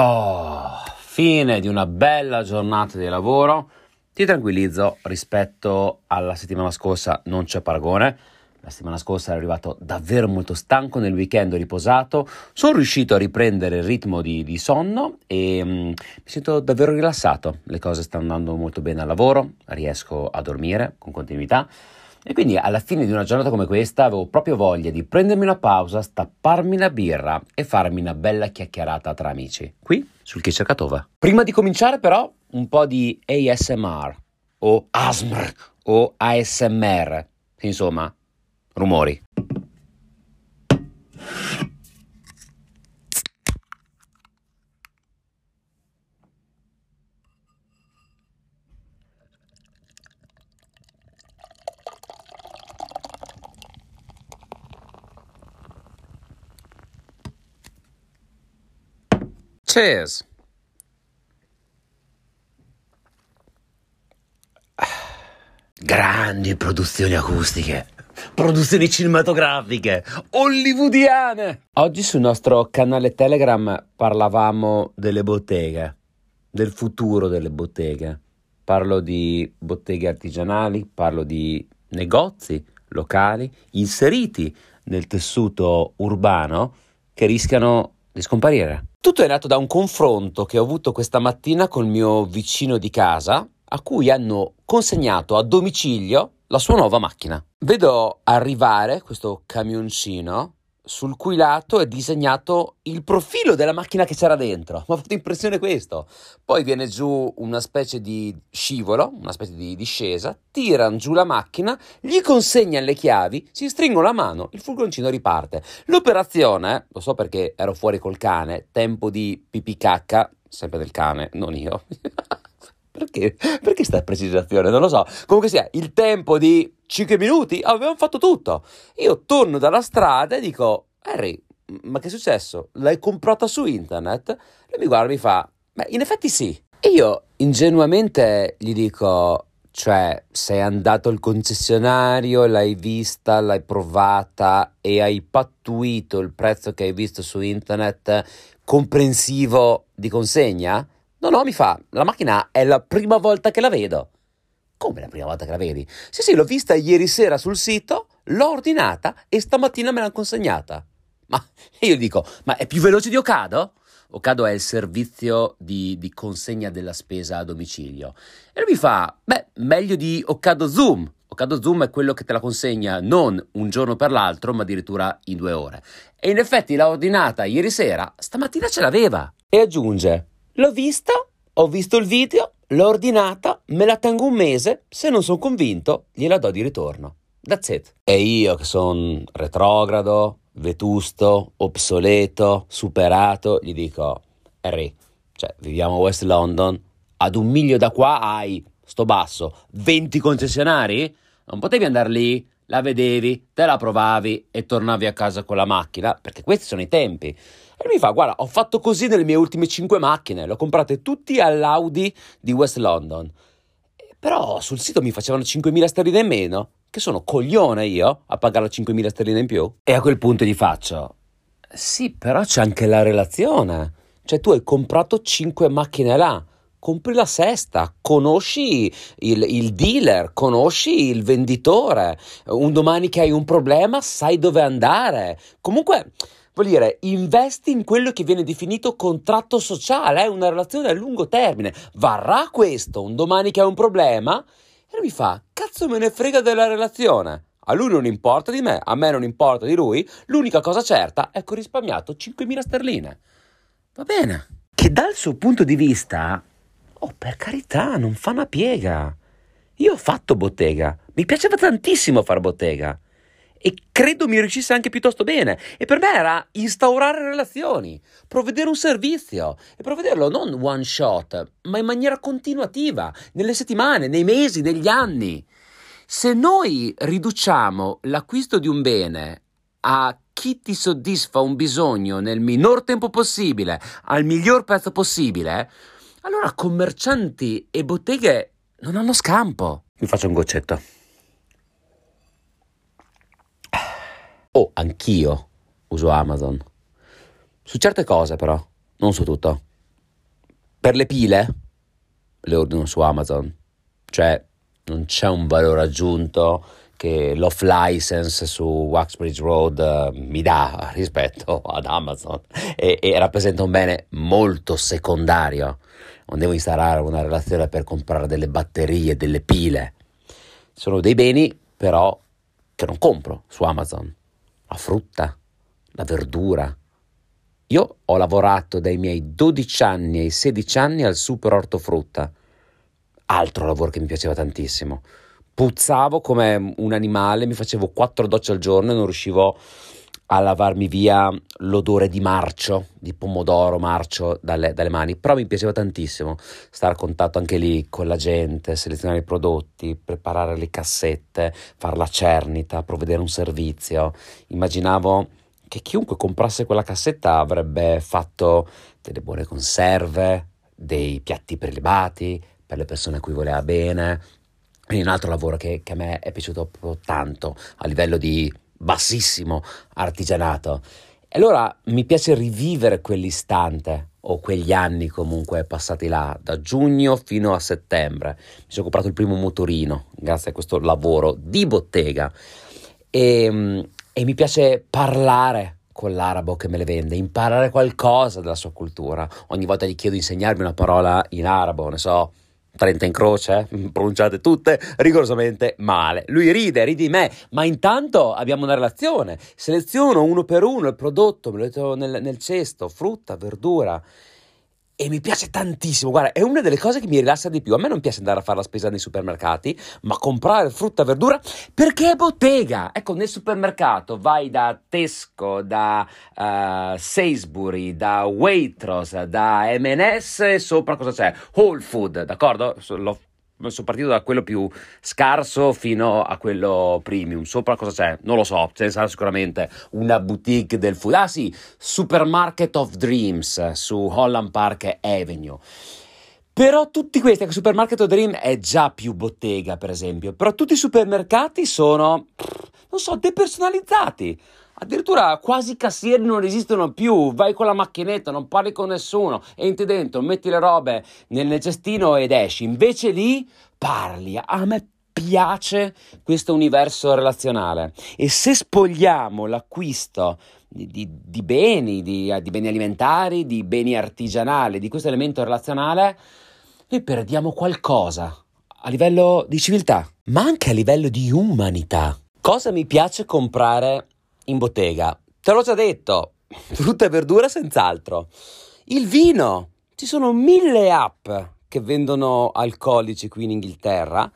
Oh, fine di una bella giornata di lavoro. Ti tranquillizzo, rispetto alla settimana scorsa non c'è paragone. La settimana scorsa ero arrivato davvero molto stanco, nel weekend riposato, sono riuscito a riprendere il ritmo di, di sonno e mm, mi sento davvero rilassato. Le cose stanno andando molto bene al lavoro, riesco a dormire con continuità e quindi alla fine di una giornata come questa avevo proprio voglia di prendermi una pausa, stapparmi una birra e farmi una bella chiacchierata tra amici, qui sul Kiscerkatova. Prima di cominciare però un po' di ASMR o ASMR o ASMR, insomma, rumori. Cheers. Grandi produzioni acustiche, produzioni cinematografiche, hollywoodiane. Oggi sul nostro canale Telegram parlavamo delle botteghe, del futuro delle botteghe. Parlo di botteghe artigianali, parlo di negozi locali inseriti nel tessuto urbano che rischiano di scomparire. Tutto è nato da un confronto che ho avuto questa mattina col mio vicino di casa, a cui hanno consegnato a domicilio la sua nuova macchina. Vedo arrivare questo camioncino sul cui lato è disegnato il profilo della macchina che c'era dentro. Mi ha fatto impressione questo. Poi viene giù una specie di scivolo, una specie di discesa, tirano giù la macchina, gli consegnano le chiavi, si stringono la mano, il furgoncino riparte. L'operazione, lo so perché ero fuori col cane, tempo di pipì cacca, sempre del cane, non io. Perché? Perché sta precisazione? Non lo so. Comunque sia, il tempo di 5 minuti avevamo fatto tutto. Io torno dalla strada e dico, Harry, ma che è successo? L'hai comprata su internet? Lui mi guarda e mi fa, beh, in effetti sì. E io ingenuamente gli dico, cioè, sei andato al concessionario, l'hai vista, l'hai provata e hai pattuito il prezzo che hai visto su internet comprensivo di consegna? No, no, mi fa, la macchina è la prima volta che la vedo. Come la prima volta che la vedi? Sì, sì, l'ho vista ieri sera sul sito, l'ho ordinata e stamattina me l'hanno consegnata. Ma io dico, ma è più veloce di Ocado? Ocado è il servizio di, di consegna della spesa a domicilio. E lui mi fa, beh, meglio di Ocado Zoom. Ocado Zoom è quello che te la consegna non un giorno per l'altro, ma addirittura in due ore. E in effetti l'ha ordinata ieri sera, stamattina ce l'aveva. E aggiunge, L'ho vista, ho visto il video, l'ho ordinata, me la tengo un mese, se non sono convinto gliela do di ritorno. That's it. E io che sono retrogrado, vetusto, obsoleto, superato, gli dico, Harry, cioè viviamo a West London, ad un miglio da qua hai, sto basso, 20 concessionari? Non potevi andare lì, la vedevi, te la provavi e tornavi a casa con la macchina, perché questi sono i tempi. E mi fa, guarda, ho fatto così nelle mie ultime 5 macchine, le ho comprate tutti all'Audi di West London. Però sul sito mi facevano 5.000 sterline in meno, che sono coglione io a pagare 5.000 sterline in più. E a quel punto gli faccio, sì, però c'è anche la relazione. Cioè tu hai comprato 5 macchine là, compri la sesta, conosci il, il, dealer, conosci il venditore, un domani che hai un problema sai dove andare. Comunque vuol dire investi in quello che viene definito contratto sociale, è eh? una relazione a lungo termine. Varrà questo un domani che hai un problema? E lui mi fa, cazzo me ne frega della relazione. A lui non importa di me, a me non importa di lui, l'unica cosa certa è che ho risparmiato 5.000 sterline. Va bene. Che dal suo punto di vista, oh per carità, non fa una piega. Io ho fatto bottega, mi piaceva tantissimo fare bottega e credo mi riuscisse anche piuttosto bene. E per me era instaurare relazioni, provvedere un servizio e provvederlo non one shot, ma in maniera continuativa, nelle settimane, nei mesi, negli anni. Se noi riduciamo l'acquisto di un bene a chi ti soddisfa un bisogno nel minor tempo possibile, al miglior prezzo possibile, allora commercianti e botteghe non hanno scampo. Mi faccio un goccetto. Oh, anch'io uso Amazon. Su certe cose però, non su tutto. Per le pile le ordino su Amazon, cioè non c'è un valore aggiunto che l'off license su Waxbridge Road uh, mi dà rispetto ad Amazon e, e, rappresenta un bene molto secondario. Non devo installare una relazione per comprare delle batterie, delle pile. Sono dei beni però che non compro su Amazon. La frutta, la verdura. Io ho lavorato dai miei 12 anni ai 16 anni al super ortofrutta. Altro lavoro che mi piaceva tantissimo puzzavo come un animale, mi facevo quattro docce al giorno e non riuscivo a lavarmi via l'odore di marcio, di pomodoro marcio dalle, dalle, mani, però mi piaceva tantissimo stare a contatto anche lì con la gente, selezionare i prodotti, preparare le cassette, fare la cernita, provvedere un servizio. Immaginavo che chiunque comprasse quella cassetta avrebbe fatto delle buone conserve, dei piatti prelibati per le persone a cui voleva bene, quindi un altro lavoro che, che a me è piaciuto proprio tanto a livello di bassissimo artigianato. E allora mi piace rivivere quell'istante o quegli anni comunque passati là, da giugno fino a settembre. Mi sono comprato il primo motorino grazie a questo lavoro di bottega e, e mi piace parlare con l'arabo che me le vende, imparare qualcosa della sua cultura. Ogni volta gli chiedo di insegnarmi una parola in arabo, ne so, 30 in croce, eh? pronunciate tutte rigorosamente male. Lui ride, ride di me, ma intanto abbiamo una relazione. Seleziono uno per uno il prodotto, me lo metto nel, nel cesto, frutta, verdura e mi piace tantissimo. Guarda, è una delle cose che mi rilassa di più. A me non piace andare a fare la spesa nei supermercati, ma comprare frutta e verdura perché è bottega. Ecco, nel supermercato vai da Tesco, da uh, Sainsbury, da Waitrose, da M&S e sopra cosa c'è? Whole Food, d'accordo? L'ho sono partito da quello più scarso fino a quello premium. Sopra cosa c'è? Non lo so, ce ne sarà sicuramente una boutique del food. Ah sì, Supermarket of Dreams su Holland Park Avenue. Però tutti questi, ecco, Supermarket of Dreams è già più bottega, per esempio. Però tutti i supermercati sono, non so, depersonalizzati. Addirittura quasi i cassieri non esistono più, vai con la macchinetta, non parli con nessuno, entri dentro, metti le robe nel cestino ed esci. Invece lì parli. A me piace questo universo relazionale e se spogliamo l'acquisto di, di, di beni, di, di beni alimentari, di beni artigianali, di questo elemento relazionale, noi perdiamo qualcosa a livello di civiltà, ma anche a livello di umanità. Cosa mi piace comprare in bottega. Te l'ho già detto, frutta e verdura senz'altro. Il vino, ci sono mille app che vendono alcolici qui in Inghilterra.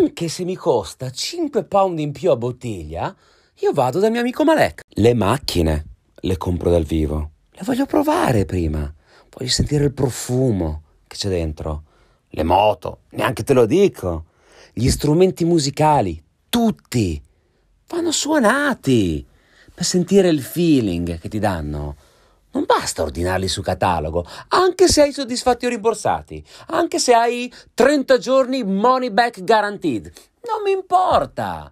Anche se mi costa 5 pound in più a bottiglia, io vado dal mio amico Malek. Le macchine le compro dal vivo. Le voglio provare prima. Voglio sentire il profumo che c'è dentro. Le moto, neanche te lo dico. Gli strumenti musicali, tutti vanno suonati per sentire il feeling che ti danno. Non basta ordinarli su catalogo, anche se hai soddisfatti o rimborsati, anche se hai 30 giorni money back guaranteed. Non mi importa.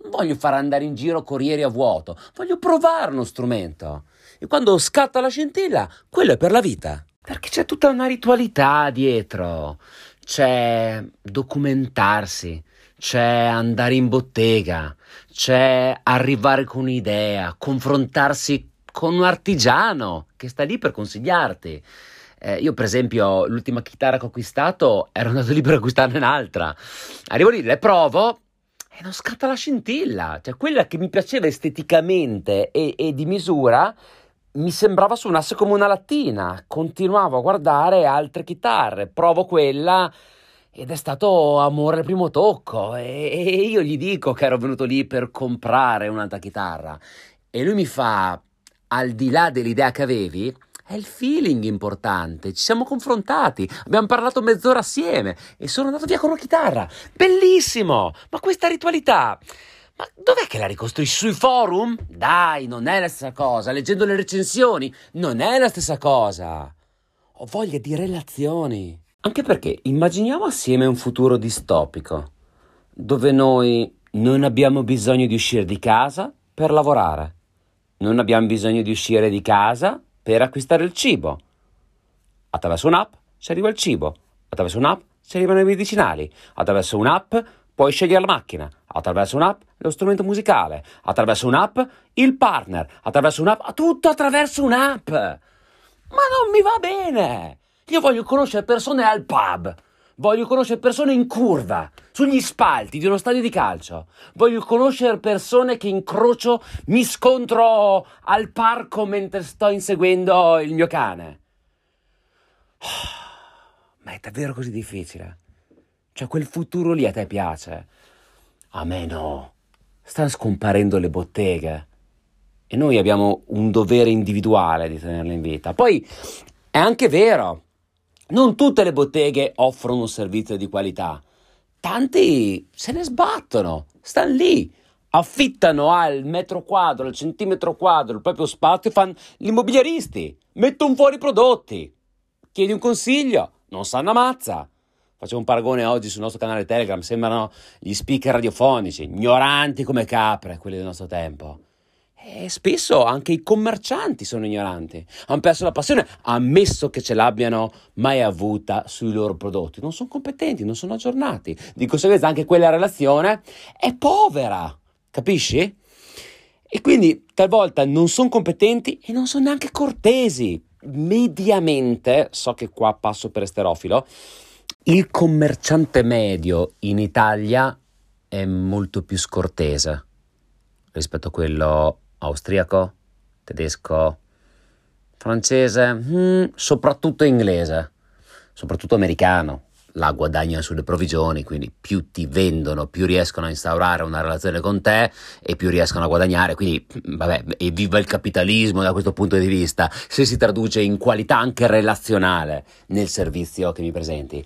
Non voglio far andare in giro corrieri a vuoto, voglio provare uno strumento. E quando scatta la scintilla, quello è per la vita. Perché c'è tutta una ritualità dietro. C'è documentarsi, c'è andare in bottega, c'è arrivare con un'idea, confrontarsi con un artigiano che sta lì per consigliarti. Eh, io, per esempio, l'ultima chitarra che ho acquistato ero andato lì per acquistarne un'altra. Arrivo lì, le provo e non scatta la scintilla. Cioè, quella che mi piaceva esteticamente e, e di misura mi sembrava suonasse come una lattina. Continuavo a guardare altre chitarre, provo quella ed è stato amore al primo tocco e, e io gli dico che ero venuto lì per comprare un'altra chitarra e lui mi fa, al di là dell'idea che avevi, è il feeling importante. Ci siamo confrontati, abbiamo parlato mezz'ora assieme e sono andato via con una chitarra. Bellissimo! Ma questa ritualità. Ma dov'è che la ricostruisci? Sui forum? Dai, non è la stessa cosa. Leggendo le recensioni, non è la stessa cosa. Ho voglia di relazioni. Anche perché immaginiamo assieme un futuro distopico, dove noi non abbiamo bisogno di uscire di casa per lavorare, non abbiamo bisogno di uscire di casa per acquistare il cibo. attraverso un'app si arriva al cibo, attraverso un'app si arrivano ai medicinali, attraverso un'app puoi scegliere la macchina, attraverso un'app lo strumento musicale, attraverso un'app il partner, attraverso un'app, tutto attraverso un'app. Ma non mi va bene! Io voglio conoscere persone al pub, voglio conoscere persone in curva, sugli spalti di uno stadio di calcio, voglio conoscere persone che incrocio, mi scontro al parco mentre sto inseguendo il mio cane. Ma è davvero così difficile? Cioè quel futuro lì a te piace? A me no. Stanno scomparendo le botteghe e noi abbiamo un dovere individuale di tenerle in vita. Poi è anche vero, non tutte le botteghe offrono un servizio di qualità. Tanti se ne sbattono, stanno lì, affittano al metro quadro, al centimetro quadro il proprio spazio e fanno gli immobiliaristi, mettono fuori i prodotti. Chiedi un consiglio, non sanno ammazza. Facevo un paragone oggi sul nostro canale Telegram, sembrano gli speaker radiofonici, ignoranti come capre, quelli del nostro tempo. E spesso anche i commercianti sono ignoranti, hanno perso la passione, ammesso che ce l'abbiano mai avuta sui loro prodotti. Non sono competenti, non sono aggiornati. Di conseguenza anche quella relazione è povera, capisci? E quindi talvolta non sono competenti e non sono neanche cortesi. Mediamente, so che qua passo per esterofilo, il commerciante medio in Italia è molto più scortese rispetto a quello austriaco, tedesco, francese, mm, soprattutto inglese, soprattutto americano. La guadagnano sulle provvigioni, quindi più ti vendono, più riescono a instaurare una relazione con te e più riescono a guadagnare. Quindi, vabbè, evviva il capitalismo da questo punto di vista, se si traduce in qualità anche relazionale nel servizio che mi presenti.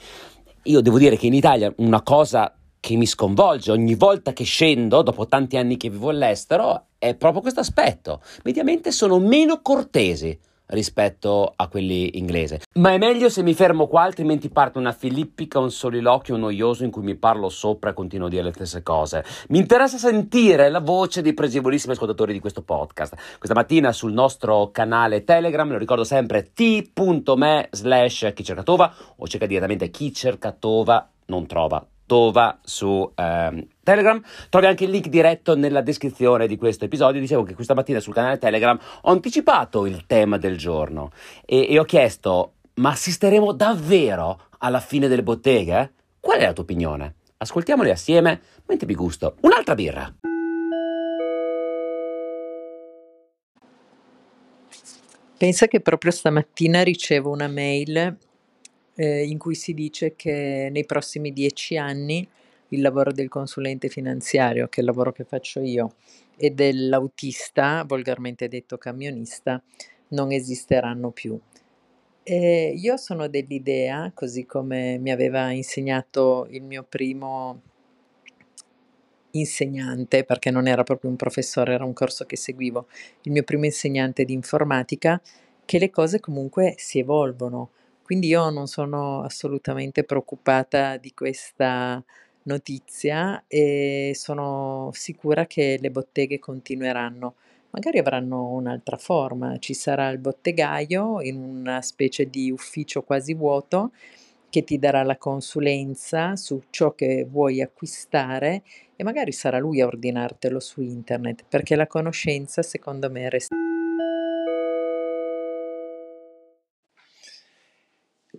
Io devo dire che in Italia una cosa che mi sconvolge ogni volta che scendo, dopo tanti anni che vivo all'estero, è proprio questo aspetto. Mediamente sono meno cortesi rispetto a quelli inglesi. Ma è meglio se mi fermo qua, altrimenti parte una filippica, un soliloquio noioso in cui mi parlo sopra e continuo a dire le stesse cose. Mi interessa sentire la voce dei pregevolissimi ascoltatori di questo podcast. Questa mattina sul nostro canale Telegram, lo ricordo sempre, t.me slash chi cerca Tova o cerca direttamente chi cerca Tova non trova Tova su ehm, Telegram. Trovi anche il link diretto nella descrizione di questo episodio. Dicevo che questa mattina sul canale Telegram ho anticipato il tema del giorno e, e ho chiesto: ma assisteremo davvero alla fine delle botteghe? Qual è la tua opinione? Ascoltiamole assieme mentre mi gusto un'altra birra. Pensa che proprio stamattina ricevo una mail eh, in cui si dice che nei prossimi dieci anni il lavoro del consulente finanziario, che è il lavoro che faccio io, e dell'autista, volgarmente detto camionista, non esisteranno più. E io sono dell'idea, così come mi aveva insegnato il mio primo insegnante, perché non era proprio un professore, era un corso che seguivo, il mio primo insegnante di informatica, che le cose comunque si evolvono quindi io non sono assolutamente preoccupata di questa notizia e sono sicura che le botteghe continueranno. Magari avranno un'altra forma, ci sarà il bottegaio in una specie di ufficio quasi vuoto che ti darà la consulenza su ciò che vuoi acquistare e magari sarà lui a ordinartelo su internet, perché la conoscenza secondo me resta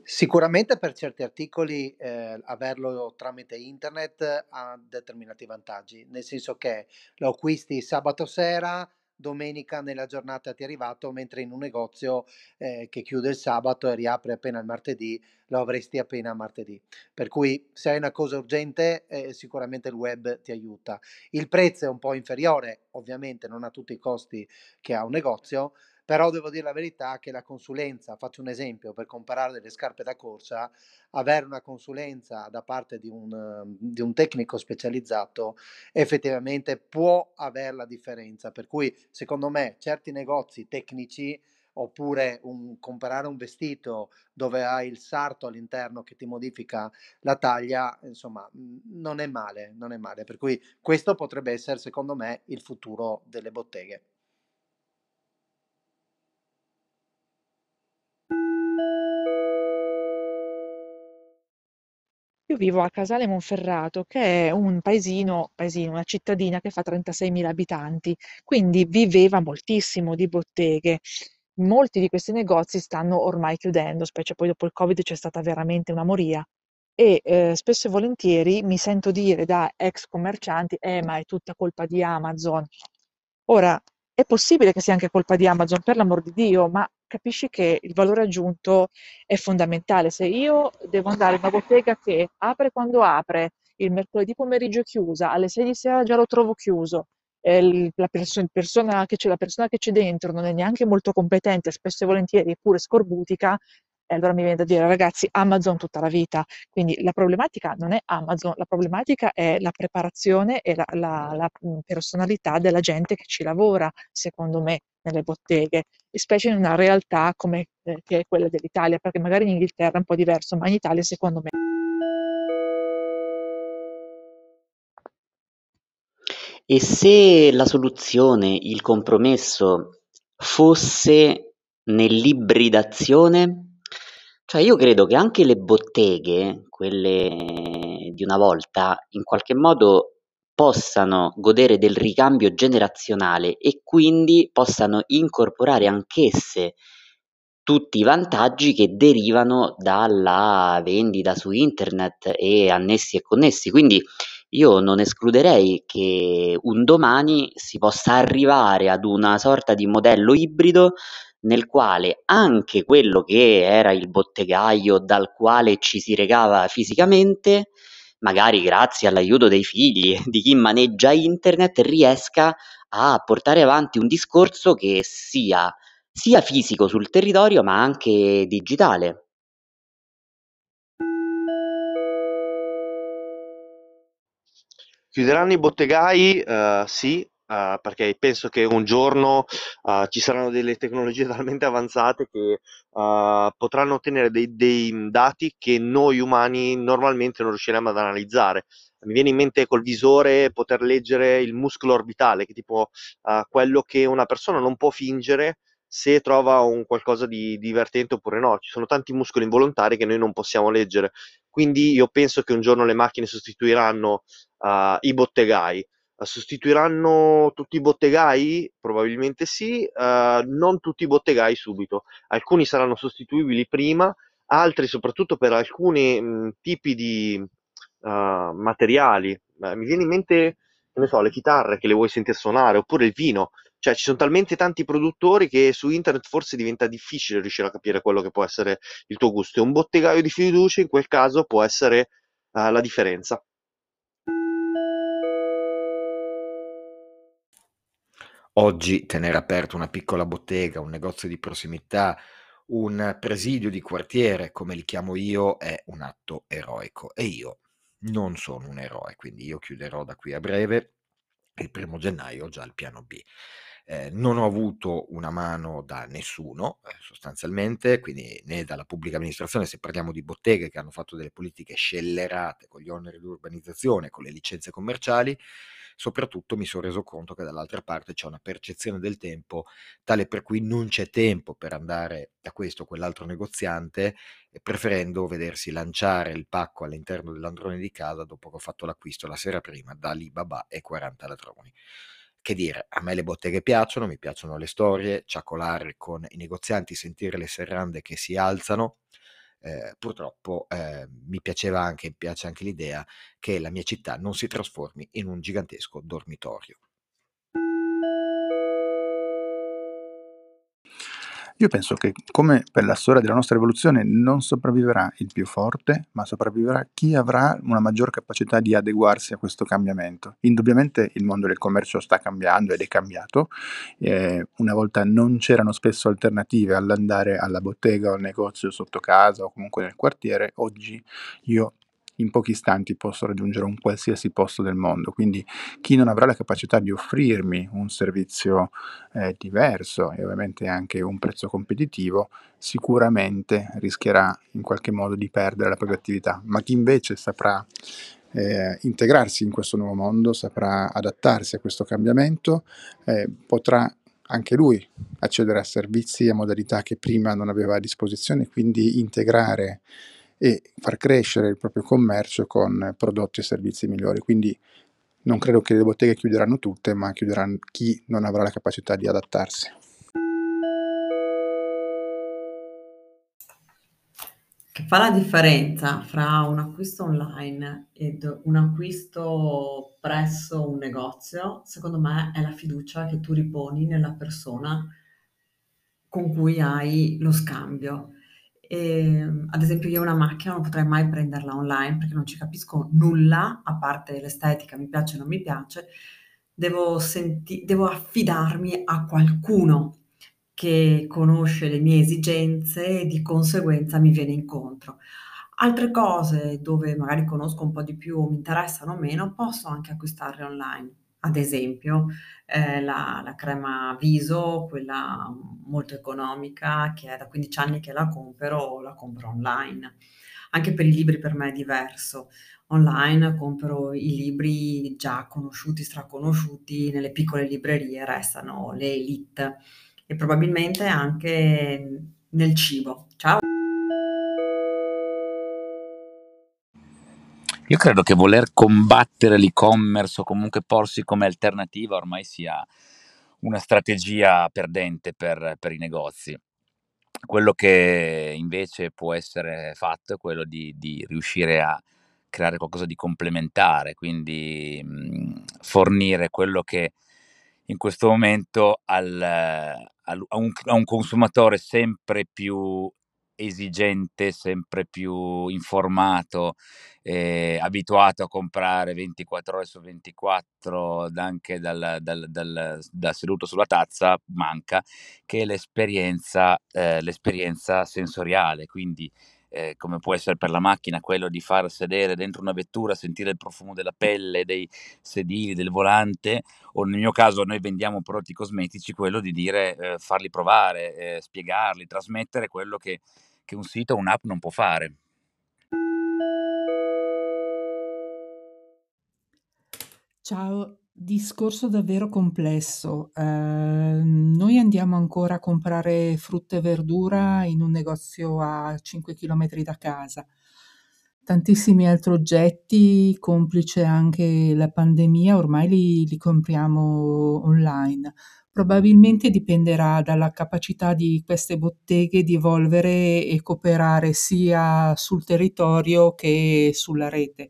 Sicuramente per certi articoli eh, averlo tramite internet ha determinati vantaggi, nel senso che lo acquisti sabato sera, domenica nella giornata ti è arrivato, mentre in un negozio eh, che chiude il sabato e riapre appena il martedì, lo avresti appena martedì. Per cui se hai una cosa urgente, eh, sicuramente il web ti aiuta. Il prezzo è un po' inferiore, ovviamente non ha tutti i costi che ha un negozio, però devo dire la verità che la consulenza, faccio un esempio, per comparare delle scarpe da corsa, avere una consulenza da parte di un, di un tecnico specializzato effettivamente può avere la differenza, per cui secondo me certi negozi tecnici oppure un, comprare un vestito dove hai il sarto all'interno che ti modifica la taglia, insomma, non è male, non è male. Per cui questo potrebbe essere, secondo me, il futuro delle botteghe. Io vivo a Casale Monferrato, che è un paesino, paesino, una cittadina che fa 36.000 abitanti, quindi viveva moltissimo di botteghe. Molti di questi negozi stanno ormai chiudendo, specie poi dopo il Covid c'è stata veramente una moria. E eh, spesso e volentieri mi sento dire da ex commercianti, eh, ma è tutta colpa di Amazon. Ora, è possibile che sia anche colpa di Amazon, per l'amor di Dio, ma capisci che il valore aggiunto è fondamentale. Se io devo andare in una bottega che apre quando apre, il mercoledì pomeriggio è chiusa, alle 6 di sera già lo trovo chiuso, la, perso- persona che c'è, la persona che c'è dentro non è neanche molto competente, spesso e volentieri è pure scorbutica, e allora mi viene da dire ragazzi, Amazon tutta la vita. Quindi la problematica non è Amazon, la problematica è la preparazione e la, la, la personalità della gente che ci lavora, secondo me, nelle botteghe, specie in una realtà come eh, che è quella dell'Italia, perché magari in Inghilterra è un po' diverso, ma in Italia secondo me. E se la soluzione, il compromesso fosse nell'ibridazione? Cioè io credo che anche le botteghe, quelle di una volta, in qualche modo possano godere del ricambio generazionale e quindi possano incorporare anch'esse tutti i vantaggi che derivano dalla vendita su internet e annessi e connessi. Quindi io non escluderei che un domani si possa arrivare ad una sorta di modello ibrido nel quale anche quello che era il bottegaio dal quale ci si recava fisicamente, magari grazie all'aiuto dei figli, di chi maneggia internet, riesca a portare avanti un discorso che sia sia fisico sul territorio ma anche digitale. Chiuderanno i bottegai? Uh, sì, uh, perché penso che un giorno uh, ci saranno delle tecnologie talmente avanzate che potranno ottenere dei, dei, dati che noi umani normalmente non riusciremo ad analizzare. Mi viene in mente col visore poter leggere il muscolo orbitale, che tipo quello che una persona non può fingere se trova un qualcosa di divertente oppure no. Ci sono tanti muscoli involontari che noi non possiamo leggere. Quindi io penso che un giorno le macchine sostituiranno uh, i bottegai. Uh, sostituiranno tutti i bottegai? Probabilmente sì, uh, non tutti i bottegai subito. Alcuni saranno sostituibili prima, altri soprattutto per alcuni mh, tipi di materiali. mi viene in mente, ne so, le chitarre che le vuoi sentire suonare, oppure il vino cioè, ci sono talmente tanti produttori che su internet forse diventa difficile riuscire a capire quello che può essere il tuo gusto. E un bottegaio di fiducia in quel caso può essere uh, la differenza. Oggi tenere aperto una piccola bottega, un negozio di prossimità, un presidio di quartiere, come li chiamo io, è un atto eroico e io non sono un eroe, quindi io chiuderò da qui a breve, il primo gennaio già il piano B. Eh, non ho avuto una mano da nessuno, eh, sostanzialmente, quindi né dalla pubblica amministrazione, se parliamo di botteghe che hanno fatto delle politiche scellerate con gli oneri di urbanizzazione, con le licenze commerciali, soprattutto mi sono reso conto che dall'altra parte c'è una percezione del tempo tale per cui non c'è tempo per andare da questo o quell'altro negoziante, preferendo vedersi lanciare il pacco all'interno dell'androne di casa dopo che ho fatto l'acquisto la sera prima da Alibaba e 40 ladroni. Che dire, a me le botteghe piacciono, mi piacciono le storie, ciacolare con i negozianti, sentire le serrande che si alzano. Eh, purtroppo eh, mi piaceva anche, piace anche l'idea che la mia città non si trasformi in un gigantesco dormitorio. Io penso che, come per la storia della nostra evoluzione, non sopravviverà il più forte, ma sopravviverà chi avrà una maggior capacità di adeguarsi a questo cambiamento. Indubbiamente il mondo del commercio sta cambiando ed è cambiato. Eh, una volta non c'erano spesso alternative all'andare alla bottega o al negozio sotto casa o comunque nel quartiere. Oggi io in pochi istanti posso raggiungere un qualsiasi posto del mondo. Quindi chi non avrà la capacità di offrirmi un servizio eh, diverso e ovviamente anche un prezzo competitivo, sicuramente rischierà in qualche modo di perdere la propria attività. Ma chi invece saprà eh, integrarsi in questo nuovo mondo, saprà adattarsi a questo cambiamento, eh, potrà anche lui accedere a servizi e modalità che prima non aveva a disposizione, quindi integrare e far crescere il proprio commercio con prodotti e servizi migliori. Quindi non credo che le botteghe chiuderanno tutte, ma chiuderanno chi non avrà la capacità di adattarsi. Che fa la differenza fra un acquisto online ed un acquisto presso un negozio, secondo me, è la fiducia che tu riponi nella persona con cui hai lo scambio. E, ad esempio, io una macchina non potrei mai prenderla online perché non ci capisco nulla, a parte l'estetica, mi piace o non mi piace. Devo, senti- devo affidarmi a qualcuno che conosce le mie esigenze e di conseguenza mi viene incontro. Altre cose dove magari conosco un po' di più o mi interessano meno, posso anche acquistarle online. Ad esempio, eh, la, la crema viso, quella molto economica, che è da 15 anni che la compro, la compro online. Anche per i libri per me è diverso. Online compro i libri già conosciuti, straconosciuti, nelle piccole librerie restano le elite e probabilmente anche nel cibo. Ciao! Io credo che voler combattere l'e-commerce o comunque porsi come alternativa ormai sia una strategia perdente per, per i negozi. Quello che invece può essere fatto è quello di, di riuscire a creare qualcosa di complementare, quindi mh, fornire quello che in questo momento al, al, a, un, a un consumatore sempre più esigente, sempre più informato, eh, abituato a comprare 24 ore su 24 anche dal, dal, dal, da seduto sulla tazza, manca, che l'esperienza, eh, l'esperienza sensoriale, quindi eh, come può essere per la macchina quello di far sedere dentro una vettura, sentire il profumo della pelle, dei sedili, del volante, o nel mio caso noi vendiamo prodotti cosmetici, quello di dire eh, farli provare, eh, spiegarli, trasmettere quello che, che un sito o un'app non può fare. Ciao, discorso davvero complesso. Eh, noi andiamo ancora a comprare frutta e verdura in un negozio a 5 km da casa. Tantissimi altri oggetti, complice anche la pandemia, ormai li, li compriamo online. Probabilmente dipenderà dalla capacità di queste botteghe di evolvere e cooperare sia sul territorio che sulla rete.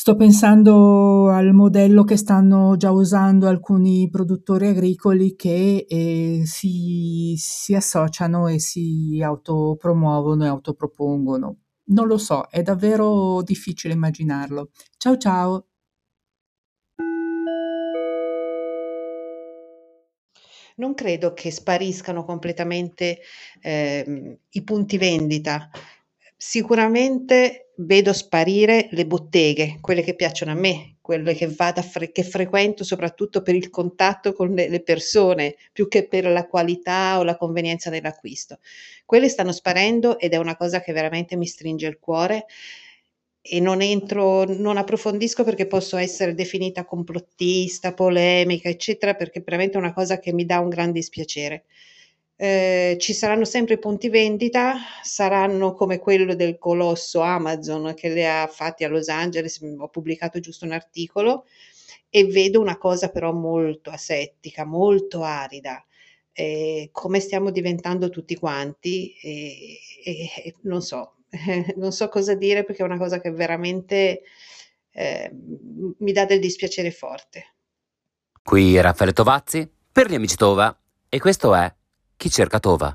Sto pensando al modello che stanno già usando alcuni produttori agricoli che eh, si, si associano e si autopromuovono e autopropongono. Non lo so, è davvero difficile immaginarlo. Ciao ciao! Non credo che spariscano completamente eh, i punti vendita. Sicuramente vedo sparire le botteghe, quelle che piacciono a me, quelle che vado fre- che frequento soprattutto per il contatto con le, le persone, più che per la qualità o la convenienza dell'acquisto. Quelle stanno sparendo ed è una cosa che veramente mi stringe il cuore e non entro, non approfondisco perché posso essere definita complottista, polemica, eccetera, perché veramente è una cosa che mi dà un gran dispiacere. Eh, ci saranno sempre punti vendita, saranno come quello del colosso Amazon che le ha fatti a Los Angeles, ho pubblicato giusto un articolo e vedo una cosa però molto asettica, molto arida, eh, come stiamo diventando tutti quanti e, e, non so, non so cosa dire perché è una cosa che veramente eh, mi dà del dispiacere forte. Qui Raffaele Tovazzi per gli amici Tova e questo è chi cerca Tova.